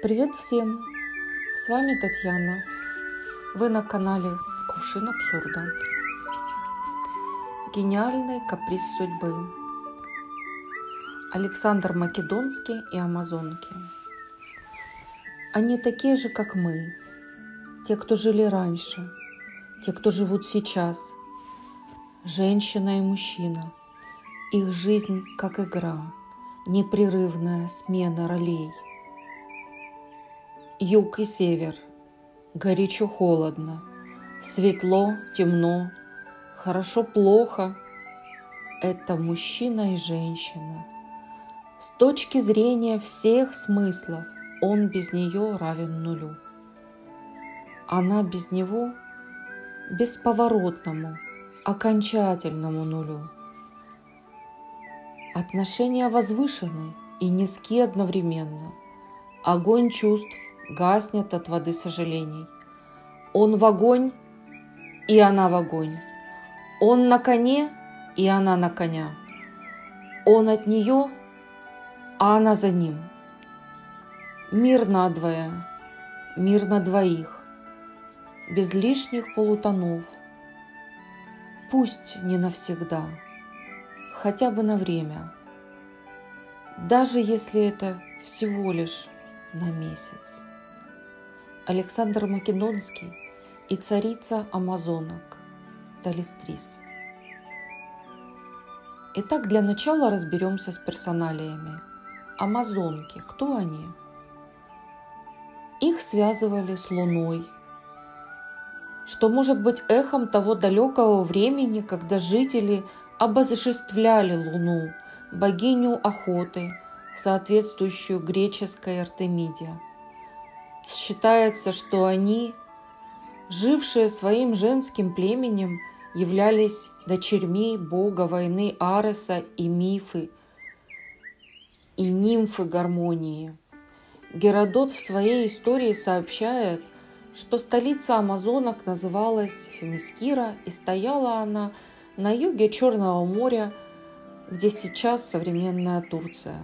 Привет всем! С вами Татьяна. Вы на канале Кувшин Абсурда. Гениальный каприз судьбы. Александр Македонский и Амазонки. Они такие же, как мы. Те, кто жили раньше. Те, кто живут сейчас. Женщина и мужчина. Их жизнь как игра. Непрерывная смена ролей – Юг и север. Горячо-холодно. Светло, темно. Хорошо-плохо. Это мужчина и женщина. С точки зрения всех смыслов он без нее равен нулю. Она без него бесповоротному, окончательному нулю. Отношения возвышены и низки одновременно. Огонь чувств гаснет от воды сожалений. Он в огонь, и она в огонь. Он на коне, и она на коня. Он от нее, а она за ним. Мир надвое, мир на двоих, без лишних полутонов. Пусть не навсегда, хотя бы на время, даже если это всего лишь на месяц. Александр Македонский и царица Амазонок Талистрис. Итак, для начала разберемся с персоналиями. Амазонки, кто они? Их связывали с Луной, что может быть эхом того далекого времени, когда жители обожествляли Луну, богиню охоты, соответствующую греческой Артемиде – Считается, что они, жившие своим женским племенем, являлись дочерьми бога войны Ареса и Мифы и нимфы гармонии. Геродот в своей истории сообщает, что столица амазонок называлась Фемискира и стояла она на юге Черного моря, где сейчас современная Турция.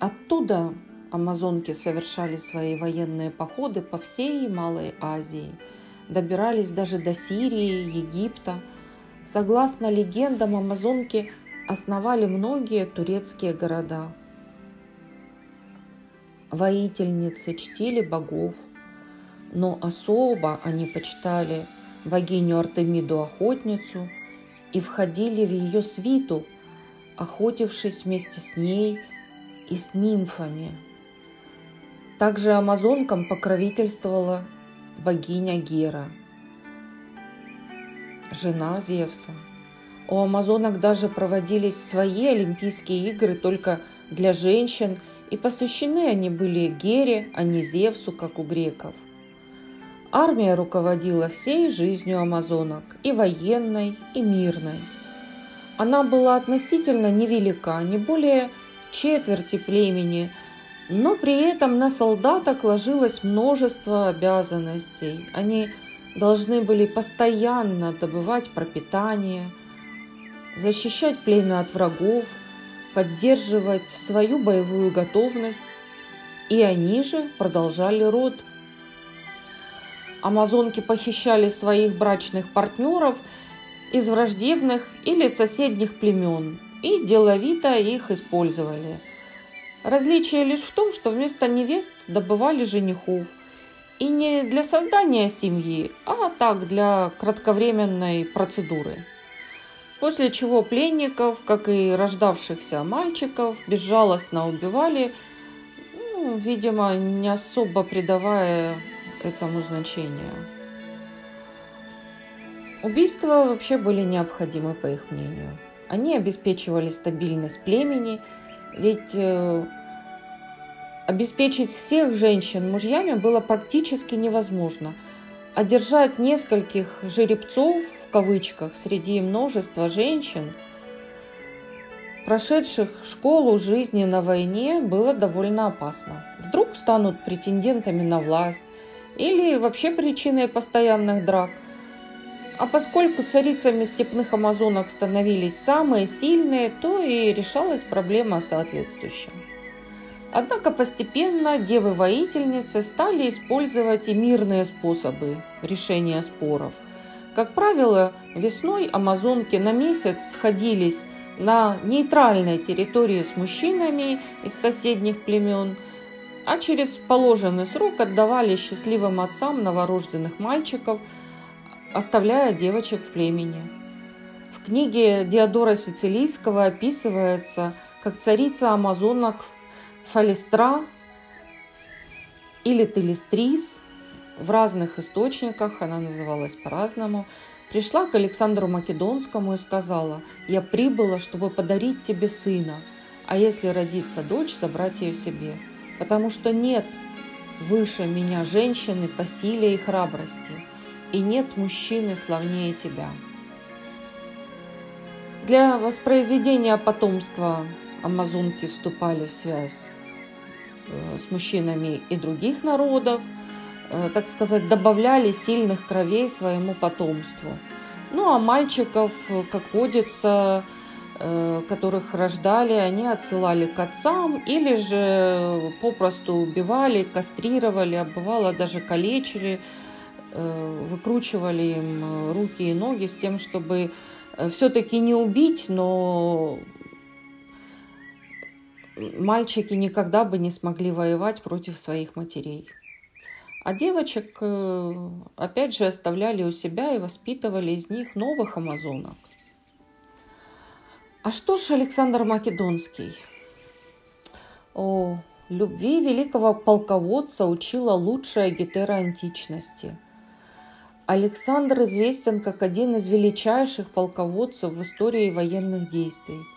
Оттуда амазонки совершали свои военные походы по всей Малой Азии, добирались даже до Сирии, Египта. Согласно легендам, амазонки основали многие турецкие города. Воительницы чтили богов, но особо они почитали богиню Артемиду-охотницу и входили в ее свиту, охотившись вместе с ней и с нимфами – также амазонкам покровительствовала богиня Гера, жена Зевса. У амазонок даже проводились свои Олимпийские игры только для женщин, и посвящены они были Гере, а не Зевсу, как у греков. Армия руководила всей жизнью амазонок, и военной, и мирной. Она была относительно невелика, не более четверти племени – но при этом на солдаток ложилось множество обязанностей. Они должны были постоянно добывать пропитание, защищать племя от врагов, поддерживать свою боевую готовность, и они же продолжали род. Амазонки похищали своих брачных партнеров из враждебных или соседних племен и деловито их использовали – Различие лишь в том, что вместо невест добывали женихов. И не для создания семьи, а так для кратковременной процедуры. После чего пленников, как и рождавшихся мальчиков, безжалостно убивали, ну, видимо, не особо придавая этому значения. Убийства вообще были необходимы, по их мнению. Они обеспечивали стабильность племени – ведь э, обеспечить всех женщин мужьями было практически невозможно. А держать нескольких жеребцов, в кавычках, среди множества женщин, прошедших школу жизни на войне, было довольно опасно. Вдруг станут претендентами на власть или вообще причиной постоянных драк – а поскольку царицами степных амазонок становились самые сильные, то и решалась проблема соответствующим. Однако постепенно девы-воительницы стали использовать и мирные способы решения споров. Как правило, весной амазонки на месяц сходились на нейтральной территории с мужчинами из соседних племен, а через положенный срок отдавали счастливым отцам новорожденных мальчиков, оставляя девочек в племени. В книге Диодора Сицилийского описывается, как царица амазонок Фалистра или Телестрис, в разных источниках она называлась по-разному, пришла к Александру Македонскому и сказала, «Я прибыла, чтобы подарить тебе сына, а если родится дочь, забрать ее себе, потому что нет выше меня женщины по силе и храбрости, и нет мужчины славнее тебя». Для воспроизведения потомства амазонки вступали в связь Э, с мужчинами и других народов, э, так сказать, добавляли сильных кровей своему потомству. Ну а мальчиков, как водится, э, которых рождали, они отсылали к отцам или же попросту убивали, кастрировали, а бывало даже калечили, выкручивали им руки и ноги с тем, чтобы все-таки не убить, но мальчики никогда бы не смогли воевать против своих матерей. А девочек, э, опять же, оставляли у себя и воспитывали из них новых амазонок. А что ж Александр Македонский? О, любви великого полководца учила лучшая гетера античности. Александр известен как один из величайших полководцев в истории военных действий –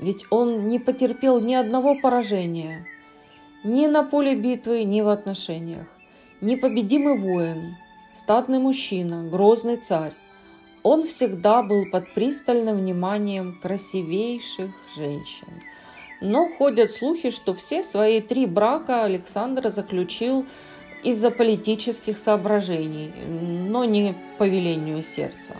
ведь он не потерпел ни одного поражения, ни на поле битвы, ни в отношениях. Непобедимый воин, статный мужчина, грозный царь. Он всегда был под пристальным вниманием красивейших женщин. Но ходят слухи, что все свои три брака Александр заключил из-за политических соображений, но не по велению сердца.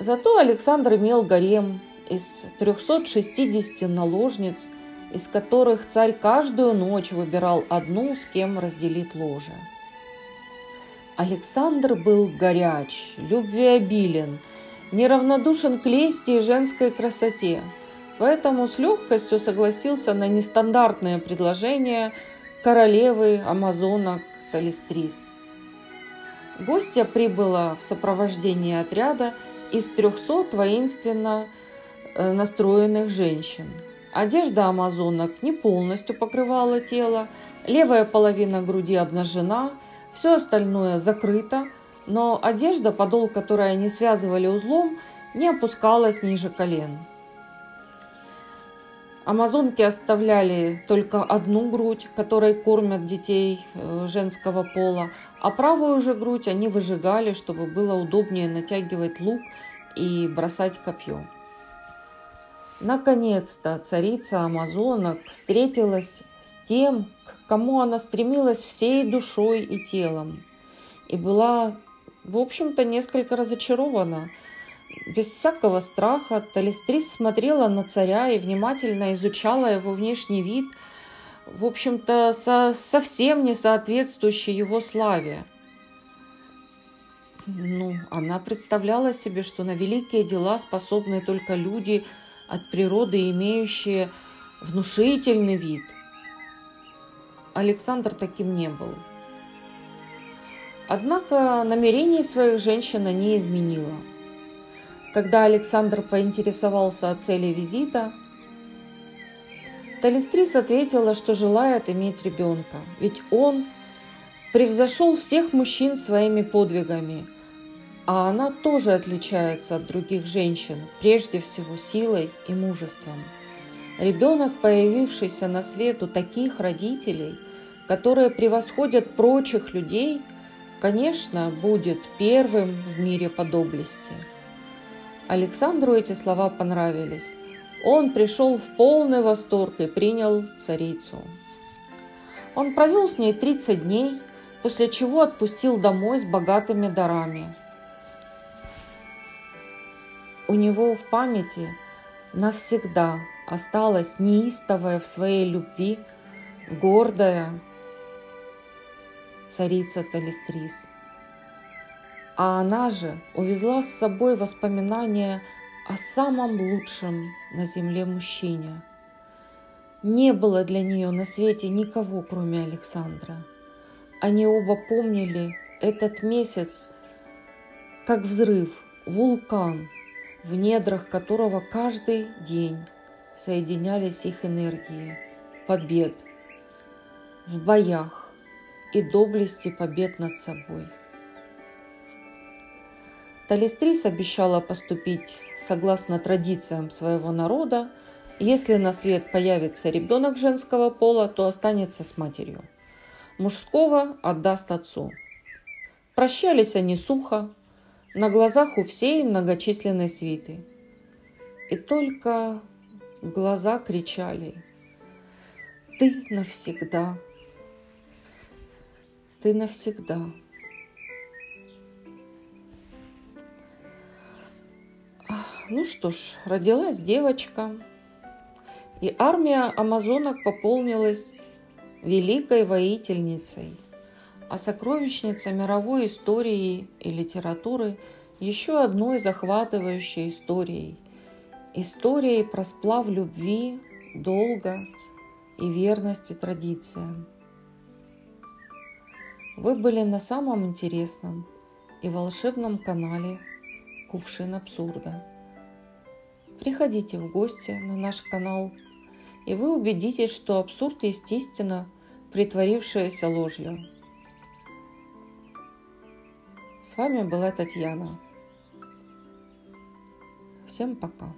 Зато Александр имел гарем, из 360 наложниц, из которых царь каждую ночь выбирал одну, с кем разделит ложе. Александр был горяч, любвеобилен, неравнодушен к лести и женской красоте, поэтому с легкостью согласился на нестандартное предложение королевы амазонок Талистрис. Гостья прибыла в сопровождении отряда из 300 воинственно Э, настроенных женщин. Одежда амазонок не полностью покрывала тело, левая половина груди обнажена, все остальное закрыто, но одежда, подол которой они связывали узлом, не опускалась ниже колен. Амазонки оставляли только одну грудь, которой кормят детей э, женского пола, а правую же грудь они выжигали, чтобы было удобнее натягивать лук и бросать копье. Наконец-то царица амазонок встретилась с тем, к кому она стремилась всей душой и телом. И была, в общем-то, несколько разочарована. Без всякого страха Талистрис смотрела на царя и внимательно изучала его внешний вид, в общем-то, со совсем не соответствующий его славе. Ну, она представляла себе, что на великие дела способны только люди – от природы имеющие внушительный вид. Александр таким не был. Однако намерений своих женщина не изменила. Когда Александр поинтересовался о цели визита, Талистрис ответила, что желает иметь ребенка, ведь он превзошел всех мужчин своими подвигами – а она тоже отличается от других женщин, прежде всего силой и мужеством. Ребенок, появившийся на свет у таких родителей, которые превосходят прочих людей, конечно, будет первым в мире по доблести. Александру эти слова понравились. Он пришел в полный восторг и принял царицу. Он провел с ней 30 дней, после чего отпустил домой с богатыми дарами – у него в памяти навсегда осталась неистовая в своей любви, гордая царица Талистрис. А она же увезла с собой воспоминания о самом лучшем на земле мужчине. Не было для нее на свете никого, кроме Александра. Они оба помнили этот месяц как взрыв, вулкан, в недрах которого каждый день соединялись их энергии, побед в боях и доблести побед над собой. Талистрис обещала поступить согласно традициям своего народа. Если на свет появится ребенок женского пола, то останется с матерью. Мужского отдаст отцу. Прощались они сухо, на глазах у всей многочисленной свиты. И только глаза кричали «Ты навсегда! Ты навсегда!» Ну что ж, родилась девочка, и армия амазонок пополнилась великой воительницей, а сокровищница мировой истории и литературы еще одной захватывающей историей. Историей про сплав любви, долга и верности традициям. Вы были на самом интересном и волшебном канале Кувшин абсурда. Приходите в гости на наш канал, и вы убедитесь, что абсурд есть истина, притворившаяся ложью. С вами была Татьяна. Всем пока.